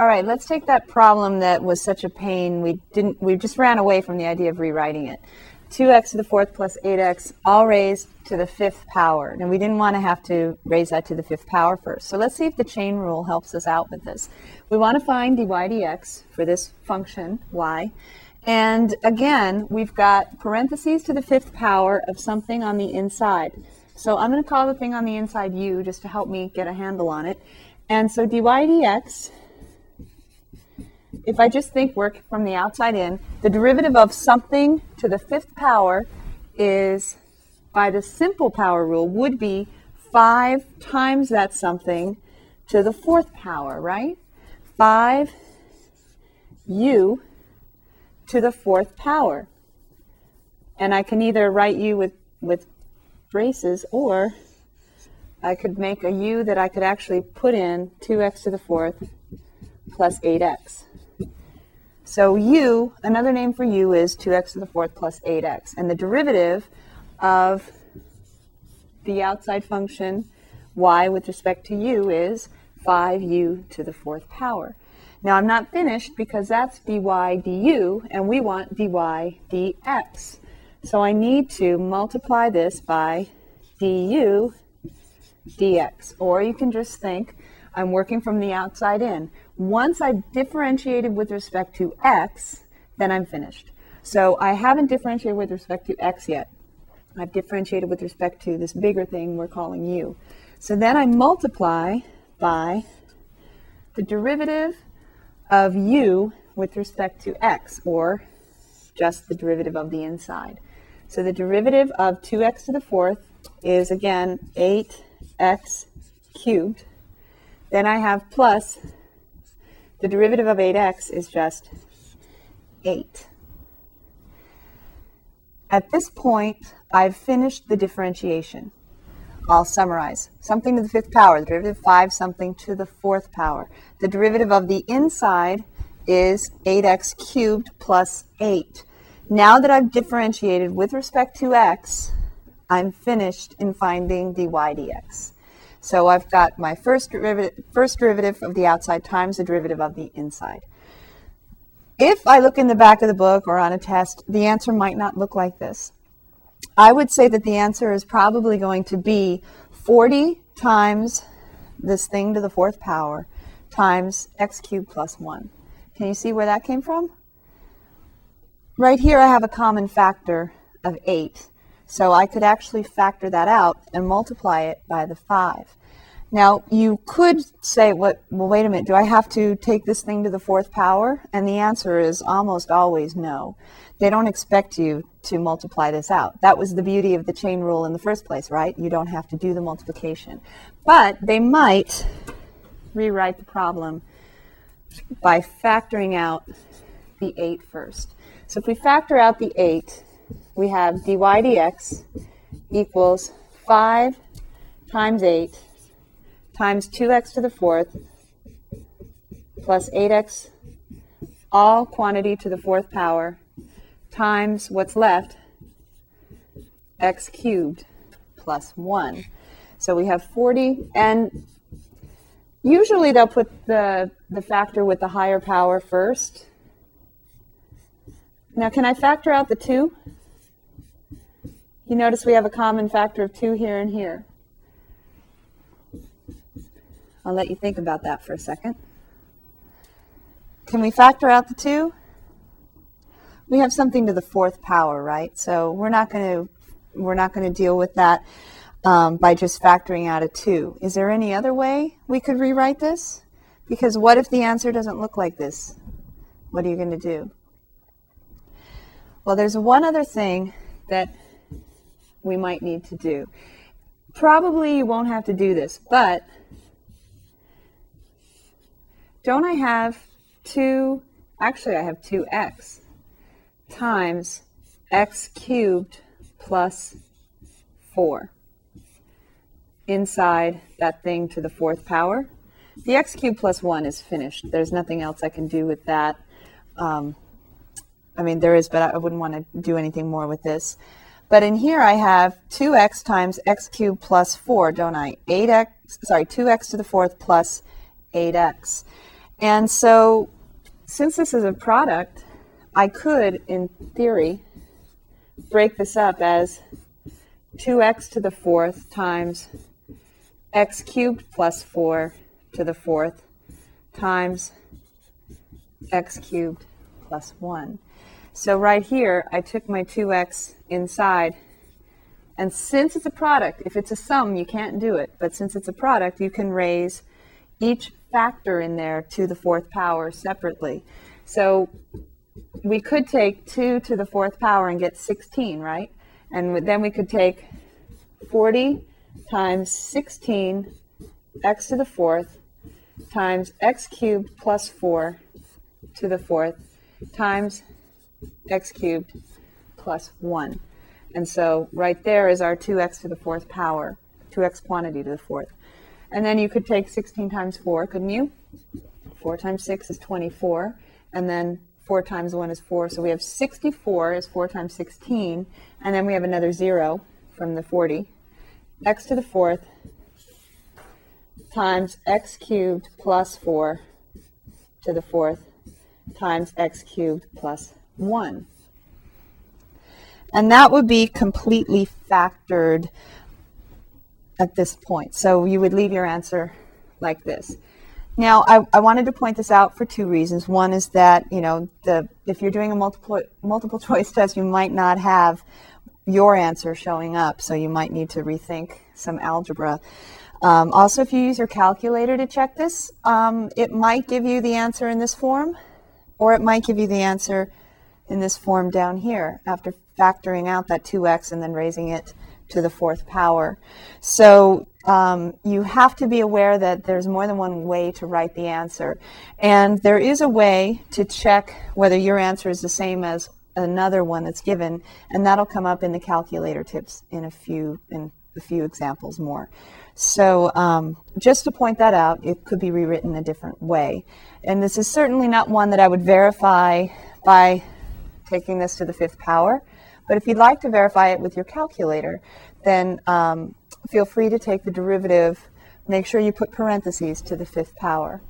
All right, let's take that problem that was such a pain. We didn't. We just ran away from the idea of rewriting it. 2x to the fourth plus 8x, all raised to the fifth power. And we didn't want to have to raise that to the fifth power first. So let's see if the chain rule helps us out with this. We want to find dy dx for this function, y. And again, we've got parentheses to the fifth power of something on the inside. So I'm going to call the thing on the inside u just to help me get a handle on it. And so dy dx if I just think work from the outside in, the derivative of something to the fifth power is, by the simple power rule, would be 5 times that something to the fourth power, right? 5 u to the fourth power. And I can either write u with, with braces or I could make a u that I could actually put in 2x to the fourth plus 8x. So u, another name for u is 2x to the fourth plus 8x. And the derivative of the outside function y with respect to u is 5u to the fourth power. Now I'm not finished because that's dy du, and we want dy dx. So I need to multiply this by du dx. Or you can just think I'm working from the outside in. Once I've differentiated with respect to x, then I'm finished. So I haven't differentiated with respect to x yet. I've differentiated with respect to this bigger thing we're calling u. So then I multiply by the derivative of u with respect to x, or just the derivative of the inside. So the derivative of 2x to the fourth is, again, 8x cubed. Then I have plus the derivative of 8x is just 8. At this point, I've finished the differentiation. I'll summarize. Something to the fifth power, the derivative of 5 something to the fourth power. The derivative of the inside is 8x cubed plus 8. Now that I've differentiated with respect to x, I'm finished in finding dy dx. So I've got my first derivative, first derivative of the outside times the derivative of the inside. If I look in the back of the book or on a test, the answer might not look like this. I would say that the answer is probably going to be 40 times this thing to the fourth power times x cubed plus 1. Can you see where that came from? Right here I have a common factor of 8. So I could actually factor that out and multiply it by the 5. Now, you could say, what, well, wait a minute, do I have to take this thing to the fourth power? And the answer is almost always no. They don't expect you to multiply this out. That was the beauty of the chain rule in the first place, right? You don't have to do the multiplication. But they might rewrite the problem by factoring out the 8 first. So if we factor out the 8, we have dy dx equals 5 times 8 times 2x to the fourth plus 8x all quantity to the fourth power times what's left x cubed plus 1. So we have 40 and usually they'll put the, the factor with the higher power first. Now can I factor out the 2? You notice we have a common factor of 2 here and here. I'll let you think about that for a second. Can we factor out the 2? We have something to the fourth power, right? So we're not going to we're not going to deal with that um, by just factoring out a 2. Is there any other way we could rewrite this? Because what if the answer doesn't look like this? What are you going to do? Well, there's one other thing that we might need to do. Probably you won't have to do this, but don't I have 2, actually I have 2x times x cubed plus 4 inside that thing to the fourth power. The x cubed plus 1 is finished. There's nothing else I can do with that. Um, I mean, there is, but I wouldn't want to do anything more with this. But in here I have 2x times x cubed plus 4, don't I? 8x, sorry, 2x to the fourth plus 8x. And so, since this is a product, I could, in theory, break this up as 2x to the fourth times x cubed plus 4 to the fourth times x cubed plus 1. So right here, I took my 2x inside, and since it's a product, if it's a sum, you can't do it, but since it's a product, you can raise each factor in there to the fourth power separately. So we could take 2 to the fourth power and get 16, right? And then we could take 40 times 16 x to the fourth times x cubed plus 4 to the fourth times x cubed plus 1. And so right there is our 2x to the fourth power, 2x quantity to the fourth. And then you could take 16 times 4, couldn't you? 4 times 6 is 24. And then 4 times 1 is 4. So we have 64 is 4 times 16. And then we have another 0 from the 40. x to the fourth times x cubed plus 4 to the fourth times x cubed plus 1. And that would be completely factored at this point. So you would leave your answer like this. Now, I, I, wanted to point this out for two reasons. One is that, you know, the, if you're doing a multiple, multiple choice test, you might not have your answer showing up, so you might need to rethink some algebra. Um, also, if you use your calculator to check this, um, it might give you the answer in this form, or it might give you the answer in this form down here after factoring out that 2x and then raising it to the fourth power. So um, you have to be aware that there's more than one way to write the answer. And there is a way to check whether your answer is the same as another one that's given, and that'll come up in the calculator tips in a few in a few examples more. So um, just to point that out, it could be rewritten a different way. And this is certainly not one that I would verify by taking this to the fifth power. But if you'd like to verify it with your calculator, then um, feel free to take the derivative. Make sure you put parentheses to the fifth power.